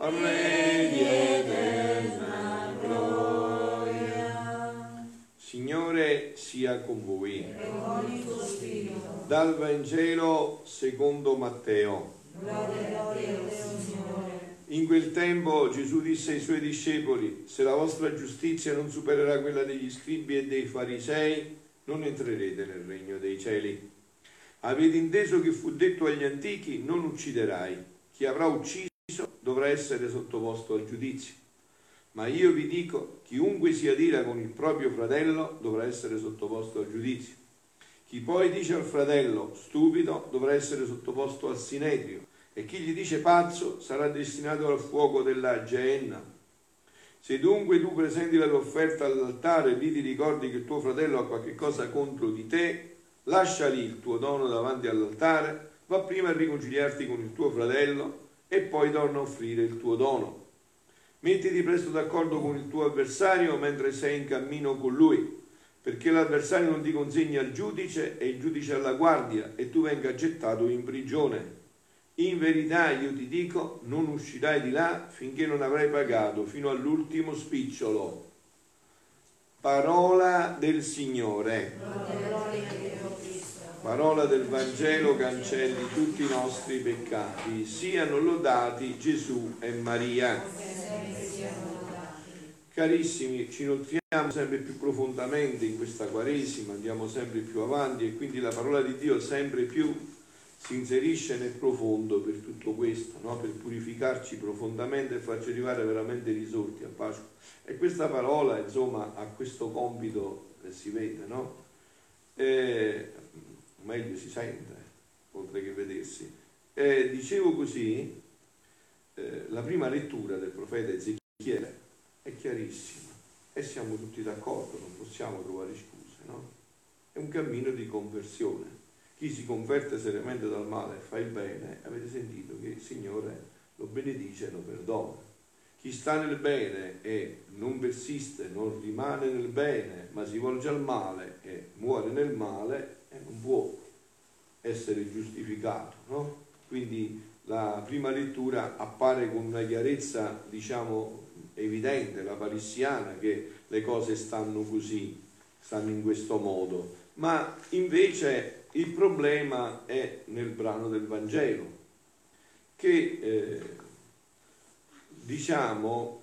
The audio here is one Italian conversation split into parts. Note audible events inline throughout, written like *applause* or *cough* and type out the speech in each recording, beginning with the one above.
Di eterna gloria. Signore sia con voi. E con il tuo spirito. Dal Vangelo secondo Matteo. Gloria a te, Signore. In quel tempo Gesù disse ai suoi discepoli, se la vostra giustizia non supererà quella degli scribi e dei farisei, non entrerete nel regno dei cieli. Avete inteso che fu detto agli antichi, non ucciderai. Chi avrà ucciso dovrà essere sottoposto al giudizio. Ma io vi dico, chiunque si adira con il proprio fratello dovrà essere sottoposto al giudizio. Chi poi dice al fratello stupido dovrà essere sottoposto al sinedrio e chi gli dice pazzo sarà destinato al fuoco della Geenna. Se dunque tu presenti la tua offerta all'altare e lì ti ricordi che tuo fratello ha qualche cosa contro di te, lascia lì il tuo dono davanti all'altare, va prima a riconciliarti con il tuo fratello e poi torna a offrire il tuo dono. Mettiti presto d'accordo con il tuo avversario mentre sei in cammino con lui, perché l'avversario non ti consegna al giudice e il giudice alla guardia e tu venga gettato in prigione. In verità io ti dico, non uscirai di là finché non avrai pagato fino all'ultimo spicciolo. Parola del Signore. Parola del Vangelo cancelli tutti i nostri peccati. Siano lodati Gesù e Maria. Carissimi, ci nutriamo sempre più profondamente in questa Quaresima, andiamo sempre più avanti e quindi la parola di Dio sempre più si inserisce nel profondo per tutto questo, no? per purificarci profondamente e farci arrivare veramente risorti a Pasqua. E questa parola, insomma, ha questo compito che si vede, no? E, meglio si sente, oltre che vedersi. E, dicevo così, eh, la prima lettura del profeta Ezechiele è chiarissima e siamo tutti d'accordo, non possiamo trovare scuse, no? È un cammino di conversione. Chi si converte seriamente dal male e fa il bene, avete sentito che il Signore lo benedice e lo perdona. Chi sta nel bene e non persiste, non rimane nel bene, ma si volge al male e muore nel male, eh, non può essere giustificato. No? Quindi la prima lettura appare con una chiarezza, diciamo, evidente, la palissiana, che le cose stanno così, stanno in questo modo. Ma invece il problema è nel brano del Vangelo, che eh, diciamo,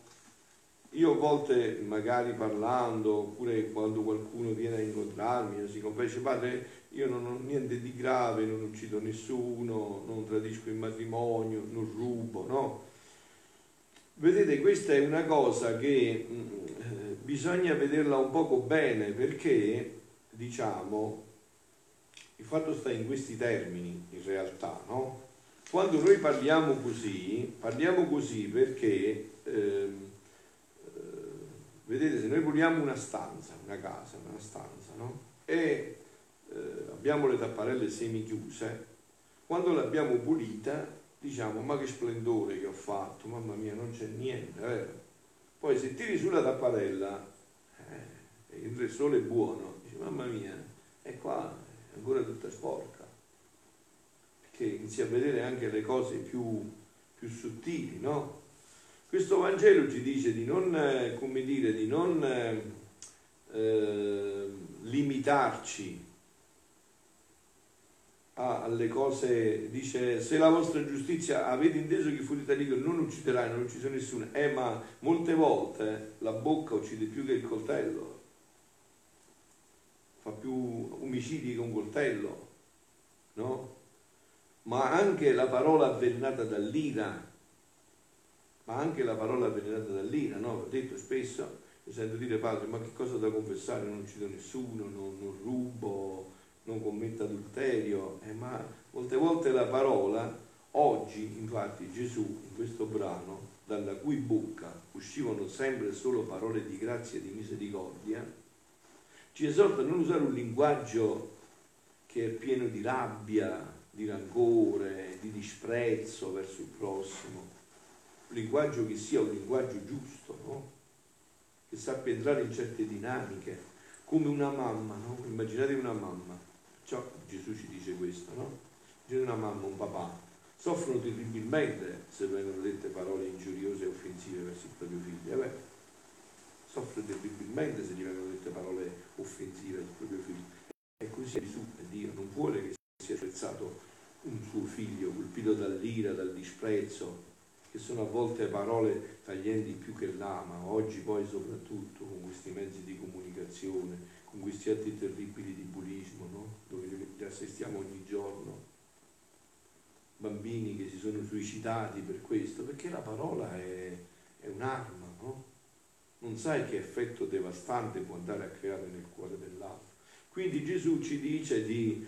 io a volte magari parlando, oppure quando qualcuno viene a incontrarmi, si confessa, padre, io non ho niente di grave, non uccido nessuno, non tradisco il matrimonio, non rubo, no? Vedete, questa è una cosa che mh, bisogna vederla un poco bene perché, diciamo, il fatto sta in questi termini in realtà, no? Quando noi parliamo così, parliamo così perché, ehm, eh, vedete, se noi vogliamo una stanza, una casa, una stanza, no? E eh, abbiamo le tapparelle semichiuse, quando l'abbiamo pulita diciamo ma che splendore che ho fatto, mamma mia non c'è niente, vero? Poi se tiri sulla tapparella eh, il sole è buono, dici mamma mia, è qua, è ancora tutta sporca, perché inizi a vedere anche le cose più, più sottili, no? Questo Vangelo ci dice di non, eh, come dire, di non eh, eh limitarci alle cose, dice se la vostra giustizia avete inteso che fu d'Italia non ucciderai, non uccise nessuno, eh ma molte volte la bocca uccide più che il coltello, fa più omicidi che un coltello, no? Ma anche la parola avvelenata dall'ira, ma anche la parola avvelenata dall'ira, no? Detto spesso, mi sento dire padre, ma che cosa da confessare? Non uccido nessuno, non, non rubo, non commetta adulterio, eh, ma molte volte la parola, oggi infatti Gesù in questo brano, dalla cui bocca uscivano sempre solo parole di grazia e di misericordia, ci esorta a non usare un linguaggio che è pieno di rabbia, di rancore, di disprezzo verso il prossimo, linguaggio che sia un linguaggio giusto, no? che sappia entrare in certe dinamiche, come una mamma, no? immaginate una mamma Ciò, Gesù ci dice questo, no? C'è una mamma, un papà, soffrono terribilmente se vengono dette parole ingiuriose e offensive verso il proprio figlio? Eh beh, soffre terribilmente se gli vengono dette parole offensive al proprio figlio. E così Gesù, Dio, non vuole che sia apprezzato un suo figlio colpito dall'ira, dal disprezzo, che sono a volte parole taglienti più che l'ama, oggi poi soprattutto con questi mezzi di comunicazione, con questi atti terribili di bullismo, no? dove li assistiamo ogni giorno, bambini che si sono suicidati per questo, perché la parola è, è un'arma, no? non sai che effetto devastante può andare a creare nel cuore dell'altro. Quindi Gesù ci dice di,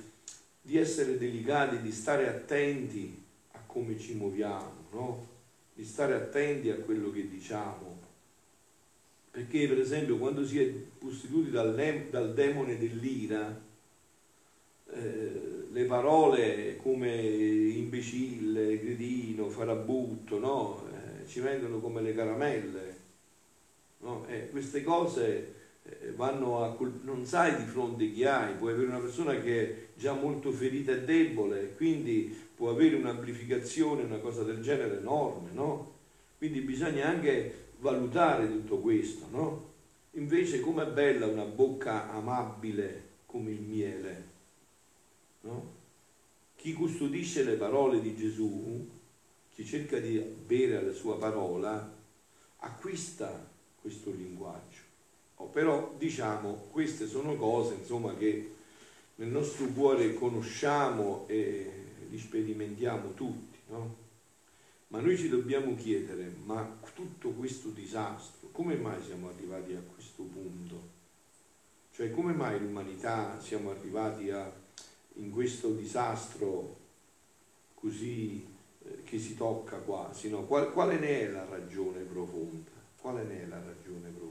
di essere delicati, di stare attenti a come ci muoviamo, no? Di stare attenti a quello che diciamo. Perché per esempio quando si è posseduti dal, dal demone dell'ira, eh, le parole come imbecille, cretino, farabutto, no? eh, ci vengono come le caramelle. No? Eh, queste cose vanno a colp- non sai di fronte chi hai, puoi avere una persona che è già molto ferita e debole, quindi può avere un'amplificazione, una cosa del genere enorme, no? Quindi bisogna anche valutare tutto questo, no? Invece com'è bella una bocca amabile come il miele, no? Chi custodisce le parole di Gesù, chi cerca di bere la sua parola, acquista questo linguaggio. Oh, però diciamo, queste sono cose insomma, che nel nostro cuore conosciamo e li sperimentiamo tutti, no? Ma noi ci dobbiamo chiedere, ma tutto questo disastro, come mai siamo arrivati a questo punto? Cioè come mai l'umanità siamo arrivati a, in questo disastro così eh, che si tocca quasi? No? Qual, quale ne è la ragione profonda? Quale ne è la ragione profonda?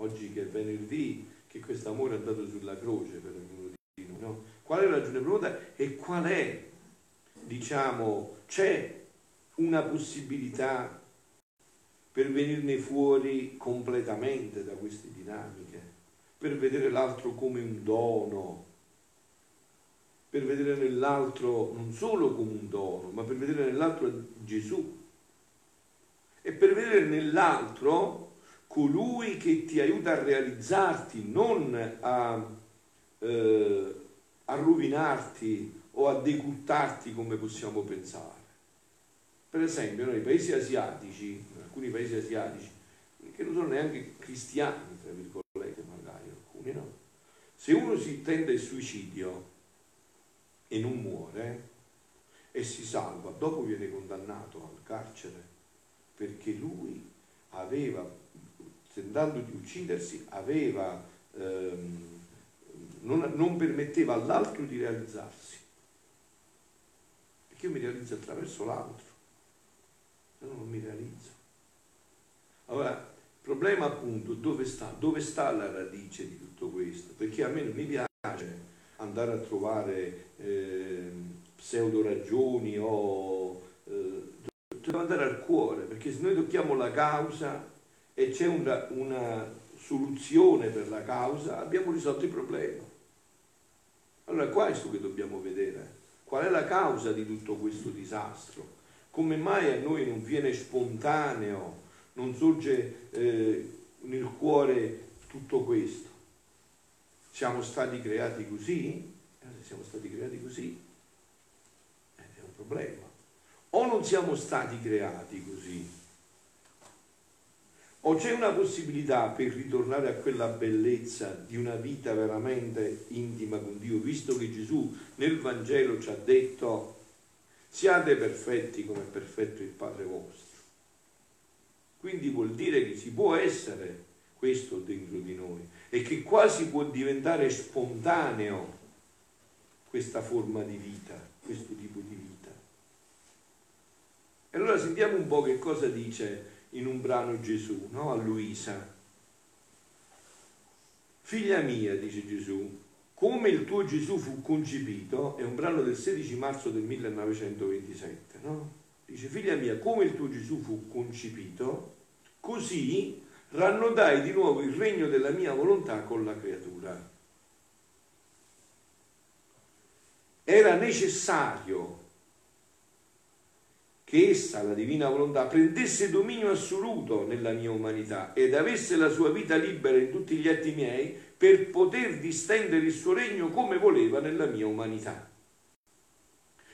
Oggi che è venerdì, che questo amore è andato sulla croce per ognuno di noi, no? Qual è la ragione profonda e qual è diciamo, c'è una possibilità per venirne fuori completamente da queste dinamiche, per vedere l'altro come un dono, per vedere nell'altro non solo come un dono, ma per vedere nell'altro Gesù? E per vedere nell'altro colui che ti aiuta a realizzarti, non a, eh, a rovinarti o a decurtarti come possiamo pensare. Per esempio, nei paesi asiatici, in alcuni paesi asiatici, che non sono neanche cristiani, tra virgolette, magari alcuni, no? Se uno si tende il suicidio e non muore e si salva, dopo viene condannato al carcere perché lui aveva, tentando di uccidersi, aveva, ehm, non, non permetteva all'altro di realizzarsi che io mi realizzo attraverso l'altro, se no non mi realizzo. Allora, il problema appunto dove sta? Dove sta la radice di tutto questo? Perché a me non mi piace andare a trovare eh, pseudo ragioni o eh, devo andare al cuore, perché se noi tocchiamo la causa e c'è una, una soluzione per la causa, abbiamo risolto il problema. Allora, questo che dobbiamo vedere. Qual è la causa di tutto questo disastro? Come mai a noi non viene spontaneo, non sorge eh, nel cuore tutto questo? Siamo stati creati così? Eh, siamo stati creati così, eh, è un problema. O non siamo stati creati così? O c'è una possibilità per ritornare a quella bellezza di una vita veramente intima con Dio, visto che Gesù nel Vangelo ci ha detto siate perfetti come è perfetto il Padre vostro. Quindi vuol dire che si può essere questo dentro di noi e che quasi può diventare spontaneo questa forma di vita, questo tipo di vita. E allora sentiamo un po' che cosa dice in un brano Gesù, no? a Luisa. Figlia mia, dice Gesù, come il tuo Gesù fu concepito, è un brano del 16 marzo del 1927, no? Dice, figlia mia, come il tuo Gesù fu concepito, così rannodai di nuovo il regno della mia volontà con la creatura. Era necessario che essa, la divina volontà, prendesse dominio assoluto nella mia umanità ed avesse la sua vita libera in tutti gli atti miei per poter distendere il suo regno come voleva nella mia umanità.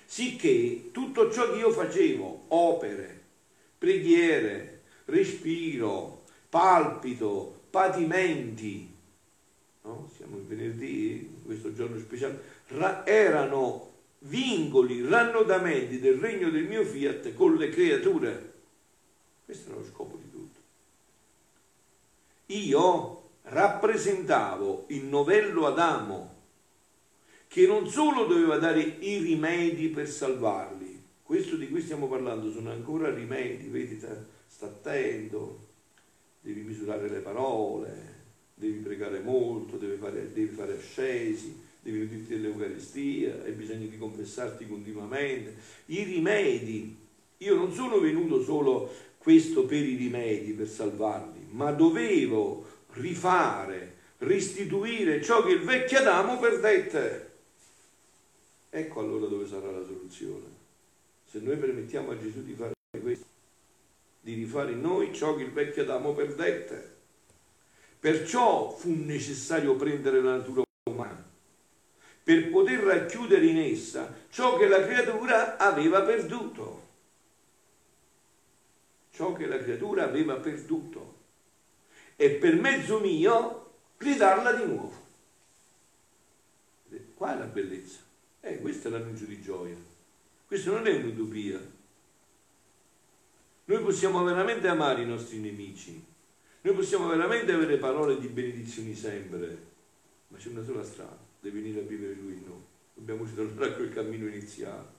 Sicché tutto ciò che io facevo, opere, preghiere, respiro, palpito, patimenti, no? siamo in venerdì, questo giorno speciale, erano vincoli, rannodamenti del regno del mio fiat con le creature. Questo era lo scopo di tutto. Io rappresentavo il novello Adamo, che non solo doveva dare i rimedi per salvarli, questo di cui stiamo parlando sono ancora rimedi, vedi, sta attento, devi misurare le parole, devi pregare molto, devi fare, devi fare ascesi, devi nutrirti dell'Eucaristia, hai bisogno di confessarti continuamente. I rimedi, io non sono venuto solo questo per i rimedi, per salvarli, ma dovevo rifare, restituire ciò che il vecchio Adamo perdette. Ecco allora dove sarà la soluzione. Se noi permettiamo a Gesù di fare questo, di rifare in noi ciò che il vecchio Adamo perdette. Perciò fu necessario prendere la natura umana per poter racchiudere in essa ciò che la creatura aveva perduto. Ciò che la creatura aveva perduto. E per mezzo mio ridarla di nuovo. Qua è la bellezza. Eh, questo è l'annuncio di gioia. Questo non è un'utopia. Noi possiamo veramente amare i nostri nemici. Noi possiamo veramente avere parole di benedizioni sempre. Ma c'è una sola strada deve venire a vivere lui in noi. Dobbiamo ritornare a quel cammino iniziale.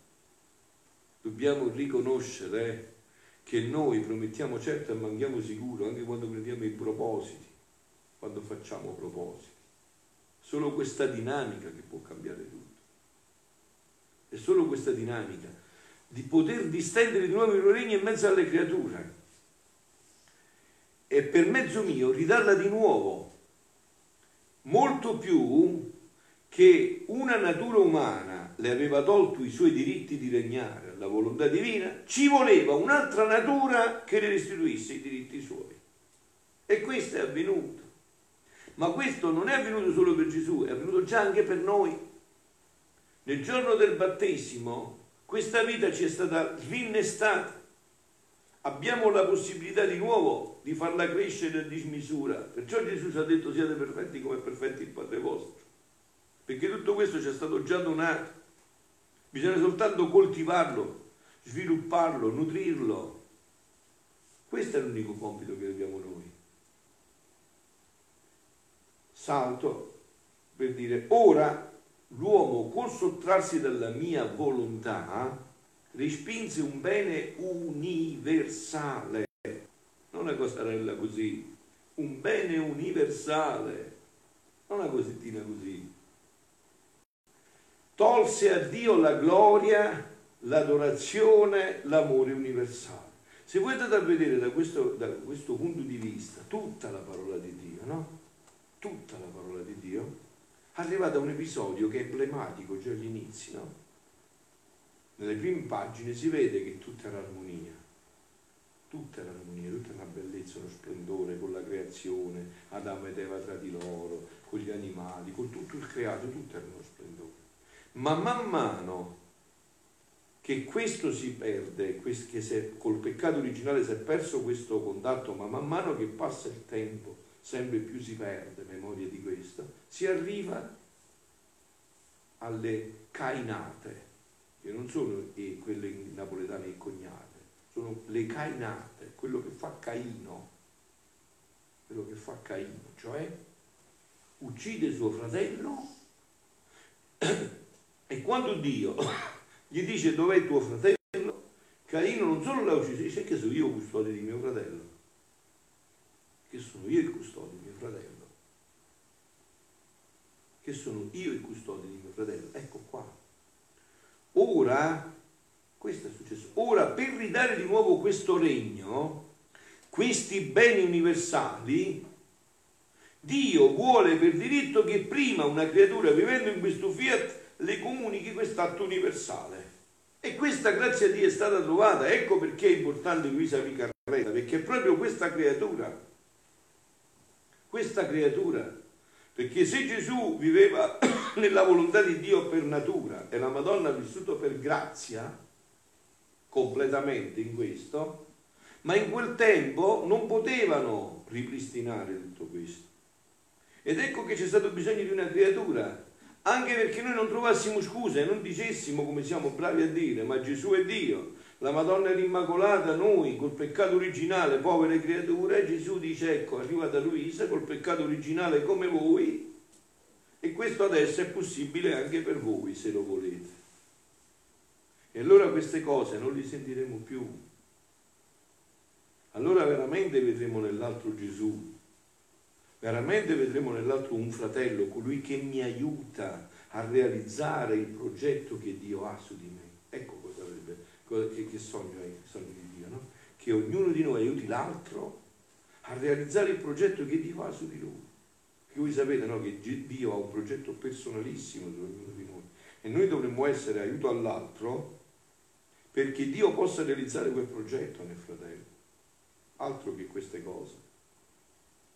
Dobbiamo riconoscere che noi promettiamo certo e manchiamo sicuro anche quando prendiamo i propositi, quando facciamo propositi. Solo questa dinamica che può cambiare tutto. È solo questa dinamica di poter distendere di nuovo il regno in mezzo alle creature e per mezzo mio ridarla di nuovo molto più che una natura umana le aveva tolto i suoi diritti di regnare alla volontà divina, ci voleva un'altra natura che le restituisse i diritti suoi. E questo è avvenuto. Ma questo non è avvenuto solo per Gesù, è avvenuto già anche per noi. Nel giorno del battesimo questa vita ci è stata rinnestata. Abbiamo la possibilità di nuovo di farla crescere a dismisura. Perciò Gesù ci ha detto siate perfetti come è perfetto il Padre vostro perché tutto questo ci è stato già donato. Bisogna soltanto coltivarlo, svilupparlo, nutrirlo. Questo è l'unico compito che abbiamo noi. Salto per dire, ora l'uomo col sottrarsi dalla mia volontà respinse un bene universale, non una cosarella così, un bene universale, non una cosettina così tolse a Dio la gloria, l'adorazione, l'amore universale. Se voi andate a vedere da questo, da questo punto di vista tutta la parola di Dio, no? Tutta la parola di Dio, arriva da un episodio che è emblematico già agli inizi, no? Nelle prime pagine si vede che tutta era armonia, tutta era armonia, tutta una bellezza, uno splendore con la creazione, Adamo ed Eva tra di loro, con gli animali, con tutto il creato, tutto era uno splendore. Ma man mano che questo si perde, che se, col peccato originale si è perso questo contatto, ma man mano che passa il tempo sempre più si perde memoria di questo, si arriva alle cainate, che non sono eh, quelle napoletane e cognate, sono le cainate, quello che fa Caino, quello che fa Caino, cioè uccide suo fratello *clears throat* e quando Dio *coughs* gli dice dov'è tuo fratello, Caino non solo l'ha ucciso, dice che sono io custode di mio fratello, che sono io il custode di mio fratello, che sono io il custode di mio fratello. Ecco qua. Ora, questo è successo, ora per ridare di nuovo questo regno, questi beni universali, Dio vuole per diritto che prima una creatura vivendo in questo fiat le comunichi quest'atto universale. E questa grazia di è stata trovata, ecco perché è importante Luisa Vicarretta, perché è proprio questa creatura, questa creatura, perché se Gesù viveva *coughs* nella volontà di Dio per natura e la Madonna ha vissuto per grazia, completamente in questo, ma in quel tempo non potevano ripristinare tutto questo. Ed ecco che c'è stato bisogno di una creatura, anche perché noi non trovassimo scuse, non dicessimo come siamo bravi a dire, ma Gesù è Dio, la Madonna è l'Immacolata, noi col peccato originale, povere creature, Gesù dice ecco, arriva da Luisa col peccato originale come voi e questo adesso è possibile anche per voi se lo volete. E allora queste cose non le sentiremo più. Allora veramente vedremo nell'altro Gesù, veramente vedremo nell'altro un fratello, colui che mi aiuta a realizzare il progetto che Dio ha su di me. Ecco cosa avrebbe, che, che sogno è il sogno di Dio, no? Che ognuno di noi aiuti l'altro a realizzare il progetto che Dio ha su di lui. Che voi sapete no? che Dio ha un progetto personalissimo su ognuno di noi e noi dovremmo essere aiuto all'altro perché Dio possa realizzare quel progetto nel fratello. Altro che queste cose.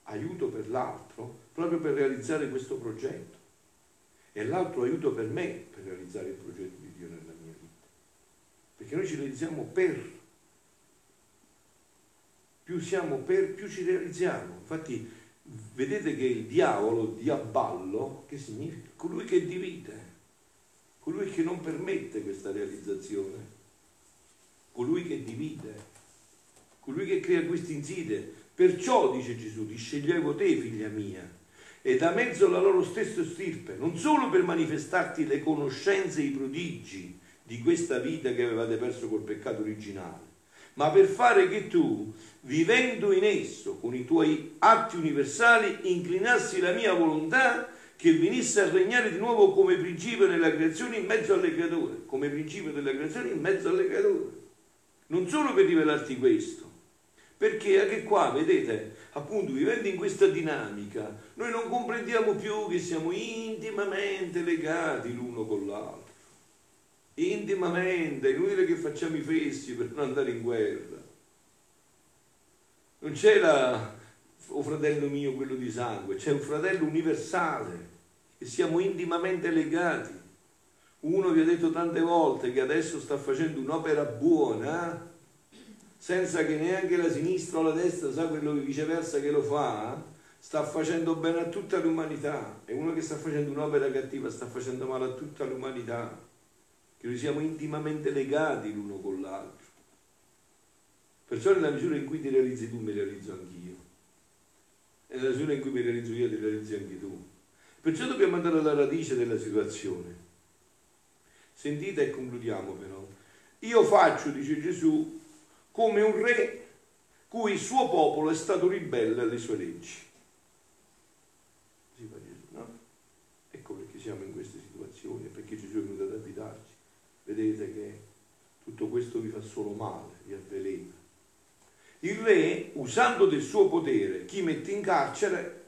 Aiuto per l'altro proprio per realizzare questo progetto. E l'altro aiuto per me per realizzare il progetto di Dio nella mia vita. Perché noi ci realizziamo per. Più siamo per, più ci realizziamo. Infatti, vedete che il diavolo, diaballo, che significa? Colui che divide, colui che non permette questa realizzazione colui che divide, colui che crea questi inside. Perciò, dice Gesù, ti sceglievo te, figlia mia, e da mezzo alla loro stessa stirpe, non solo per manifestarti le conoscenze e i prodigi di questa vita che avevate perso col peccato originale, ma per fare che tu, vivendo in esso, con i tuoi atti universali, inclinassi la mia volontà che venisse a regnare di nuovo come principio nella creazione in mezzo alle creature, come principio della creazione in mezzo alle creature non solo per rivelarti questo, perché anche qua, vedete, appunto vivendo in questa dinamica, noi non comprendiamo più che siamo intimamente legati l'uno con l'altro. Intimamente, è inutile che facciamo i fessi per non andare in guerra. Non c'è la, oh fratello mio, quello di sangue, c'è un fratello universale e siamo intimamente legati. Uno vi ha detto tante volte che adesso sta facendo un'opera buona, senza che neanche la sinistra o la destra sa quello che viceversa che lo fa, sta facendo bene a tutta l'umanità. E uno che sta facendo un'opera cattiva sta facendo male a tutta l'umanità. Che noi siamo intimamente legati l'uno con l'altro. Perciò nella misura in cui ti realizzi tu mi realizzo anch'io. E nella misura in cui mi realizzo io ti realizzi anche tu. Perciò dobbiamo andare alla radice della situazione. Sentite e concludiamo però. Io faccio, dice Gesù, come un re cui il suo popolo è stato ribelle alle sue leggi. No? Ecco perché siamo in queste situazioni, perché Gesù è venuto ad abitarci. Vedete che tutto questo vi fa solo male, vi avvelena. Il re, usando del suo potere, chi mette in carcere,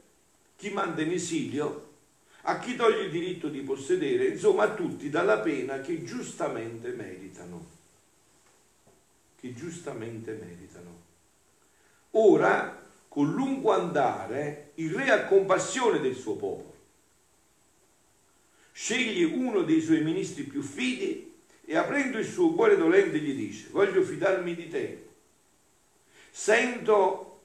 chi manda in esilio, a chi toglie il diritto di possedere, insomma a tutti dalla pena che giustamente meritano. Che giustamente meritano. Ora, con lungo andare, il re ha compassione del suo popolo. Sceglie uno dei suoi ministri più fidi e aprendo il suo cuore dolente gli dice, voglio fidarmi di te. Sento,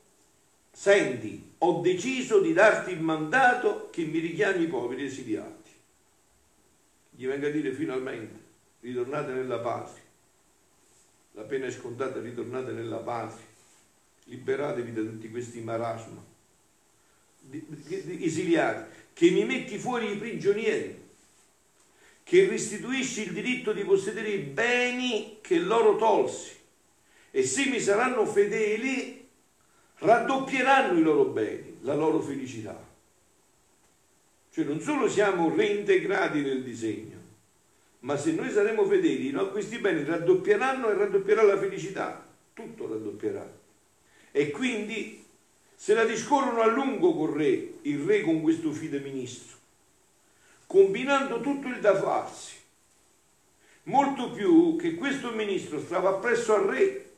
senti, ho deciso di darti il mandato che mi richiami i poveri esiliati. Gli venga a dire finalmente, ritornate nella patria. La pena è scontata, ritornate nella patria. Liberatevi da tutti questi marasma. Esiliati, che mi metti fuori i prigionieri, che restituisci il diritto di possedere i beni che loro tolsi. E se mi saranno fedeli, raddoppieranno i loro beni, la loro felicità. Cioè non solo siamo reintegrati nel disegno, ma se noi saremo fedeli, no, questi beni raddoppieranno e raddoppierà la felicità, tutto raddoppierà. E quindi se la discorrono a lungo col re, il re con questo fide ministro, combinando tutto il da farsi, molto più che questo ministro stava appresso al re,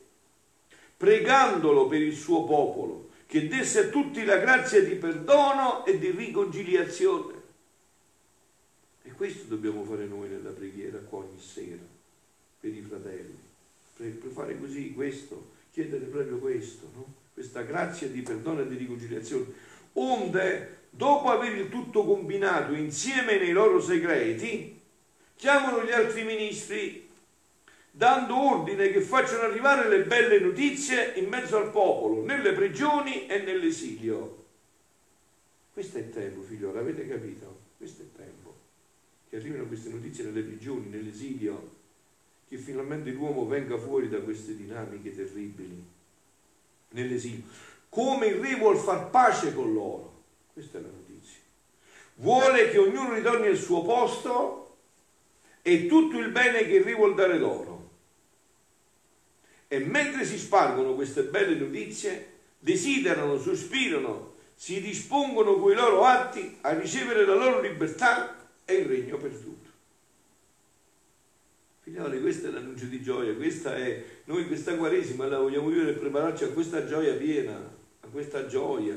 pregandolo per il suo popolo, che desse a tutti la grazia di perdono e di riconciliazione. Questo dobbiamo fare noi nella preghiera qua ogni sera, per i fratelli, per, per fare così questo, chiedere proprio questo, no? questa grazia di perdono e di riconciliazione. Onde, dopo aver il tutto combinato insieme nei loro segreti, chiamano gli altri ministri dando ordine che facciano arrivare le belle notizie in mezzo al popolo, nelle prigioni e nell'esilio. Questo è il tempo, figliolo, avete capito? Questo è il tempo. Che arrivino queste notizie nelle prigioni, nell'esilio, che finalmente l'uomo venga fuori da queste dinamiche terribili, nell'esilio. Come il re vuol far pace con loro. Questa è la notizia. Vuole che ognuno ritorni al suo posto e tutto il bene che il re vuol dare loro. E mentre si spargono queste belle notizie, desiderano, sospirano, si dispongono con i loro atti a ricevere la loro libertà e il regno perduto. Figlioli, questo è l'annuncio di gioia, questa è, noi questa Quaresima la vogliamo vivere e prepararci a questa gioia piena, a questa gioia.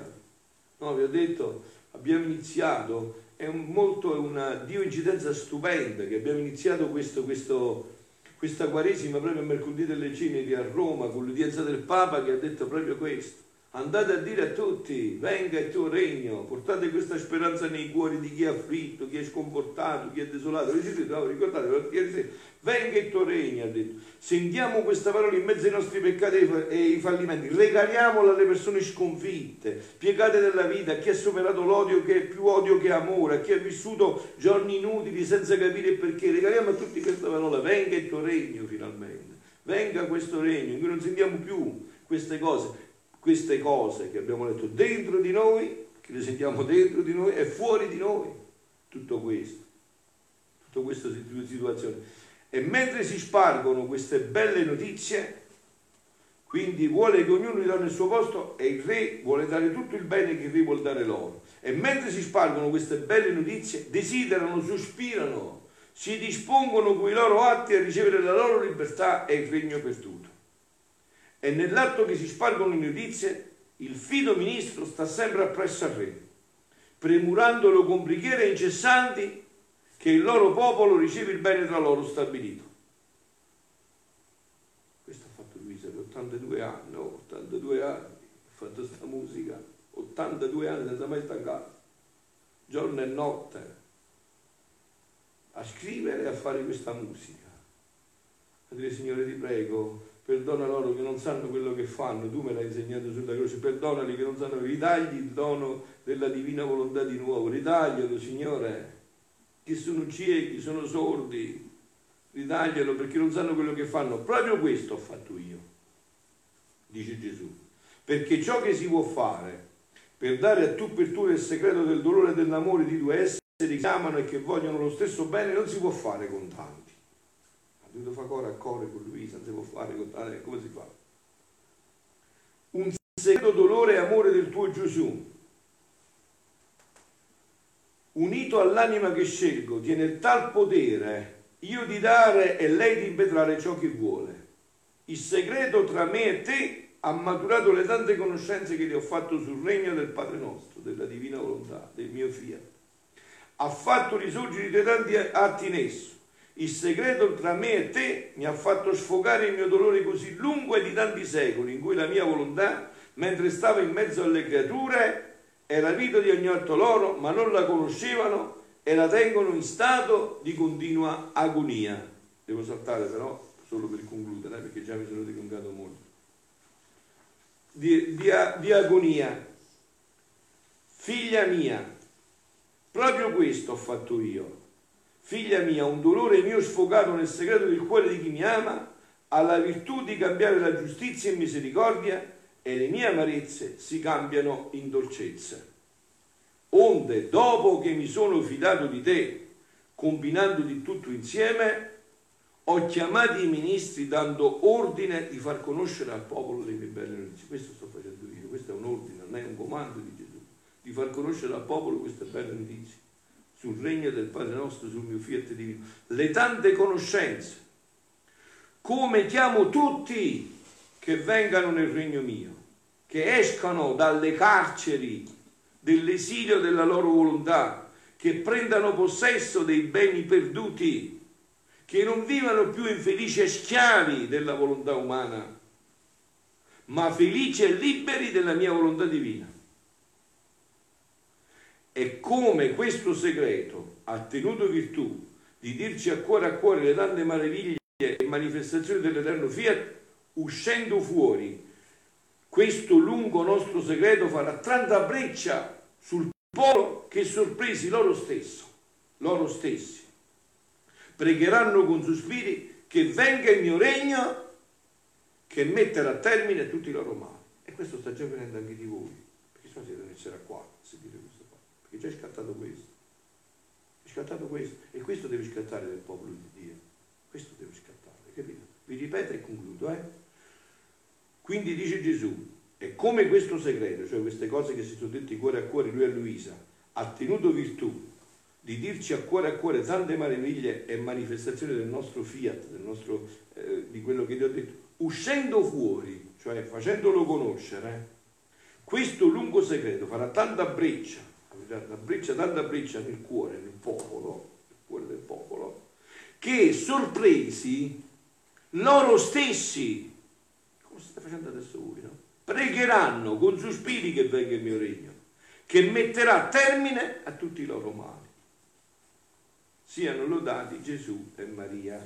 No, vi ho detto, abbiamo iniziato, è un, molto una dio incidenza stupenda che abbiamo iniziato questo, questo questa Quaresima proprio mercoledì delle ceneri a Roma con l'udienza del Papa che ha detto proprio questo. Andate a dire a tutti, venga il tuo regno, portate questa speranza nei cuori di chi è afflitto, chi è sconfortato, chi è desolato. Ricordate, venga il tuo regno, ha detto. Sentiamo questa parola in mezzo ai nostri peccati e ai fallimenti, regaliamola alle persone sconfitte, piegate della vita, a chi ha superato l'odio che è più odio che amore, a chi ha vissuto giorni inutili senza capire perché. Regaliamo a tutti questa parola, venga il tuo regno finalmente, venga questo regno in cui non sentiamo più queste cose queste cose che abbiamo letto dentro di noi, che le sentiamo dentro di noi e fuori di noi, tutto questo, tutta questa situazione. E mentre si spargono queste belle notizie, quindi vuole che ognuno ritorni al suo posto e il re vuole dare tutto il bene che il re vuole dare loro. E mentre si spargono queste belle notizie, desiderano, sospirano, si dispongono con i loro atti a ricevere la loro libertà e il regno perduto e nell'atto che si spargono le notizie, il fido ministro sta sempre appresso al re, premurandolo con preghiere incessanti che il loro popolo riceva il bene tra loro stabilito. Questo ha fatto Luisa per 82 anni, oh, 82 anni, ha fatto questa musica, 82 anni senza mai stancare, giorno e notte, a scrivere e a fare questa musica. A dire Signore ti prego, perdona loro che non sanno quello che fanno, tu me l'hai insegnato sulla croce, perdonali che non sanno, ritagli il dono della divina volontà di nuovo, ritaglialo Signore, che sono ciechi, sono sordi, ritaglialo perché non sanno quello che fanno, proprio questo ho fatto io, dice Gesù, perché ciò che si può fare per dare a tu per tu il segreto del dolore e dell'amore di due esseri che amano e che vogliono lo stesso bene non si può fare con tanti dovuto fare cuore a cuore con lui, non si può fare con tale, come si fa? Un segreto dolore e amore del tuo Gesù, unito all'anima che scelgo, tiene tal potere io di dare e lei di impetrare ciò che vuole. Il segreto tra me e te ha maturato le tante conoscenze che ti ho fatto sul regno del Padre nostro, della divina volontà, del mio fiat. Ha fatto risorgere i tuoi tanti atti in esso il segreto tra me e te mi ha fatto sfogare il mio dolore così lungo e di tanti secoli, in cui la mia volontà, mentre stavo in mezzo alle creature, era vita di ogni altro loro, ma non la conoscevano e la tengono in stato di continua agonia. Devo saltare però solo per concludere, perché già mi sono dilungato molto. Di, di, di agonia. Figlia mia, proprio questo ho fatto io Figlia mia, un dolore mio sfogato nel segreto del cuore di chi mi ama, ha la virtù di cambiare la giustizia in misericordia e le mie amarezze si cambiano in dolcezza. Onde, dopo che mi sono fidato di te, combinando di tutto insieme, ho chiamato i ministri dando ordine di far conoscere al popolo le mie belle notizie. Questo sto facendo io, questo è un ordine, non è un comando di Gesù, di far conoscere al popolo queste belle notizie sul regno del Padre nostro, sul mio fiat divino, le tante conoscenze come chiamo tutti che vengano nel regno mio, che escano dalle carceri dell'esilio della loro volontà, che prendano possesso dei beni perduti, che non vivano più infelici schiavi della volontà umana, ma felici e liberi della mia volontà divina. E come questo segreto ha tenuto virtù di dirci a cuore a cuore le tante meraviglie e manifestazioni dell'Eterno Fiat, uscendo fuori, questo lungo nostro segreto farà tanta breccia sul popolo che sorpresi loro stesso, loro stessi. Pregheranno con sospiri che venga il mio regno che metterà a termine tutti i loro mali. E questo sta già avvenendo anche di voi, perché se no siete essere qua a sentire perché già è scattato questo. È scattato questo e questo deve scattare del popolo di Dio. Questo deve scattare, capito? Vi ripeto e concludo, eh? Quindi dice Gesù, e come questo segreto, cioè queste cose che si sono dette cuore a cuore lui e Luisa, ha tenuto virtù di dirci a cuore a cuore tante meraviglie e manifestazioni del nostro fiat, del nostro, eh, di quello che Dio ha detto, uscendo fuori, cioè facendolo conoscere, questo lungo segreto farà tanta breccia, tanta breccia, tanta breccia nel cuore, nel popolo, nel cuore del popolo, che sorpresi loro stessi, come state facendo adesso voi, no? pregheranno con sospiri che venga il mio regno, che metterà termine a tutti i loro mali. Siano lodati Gesù e Maria.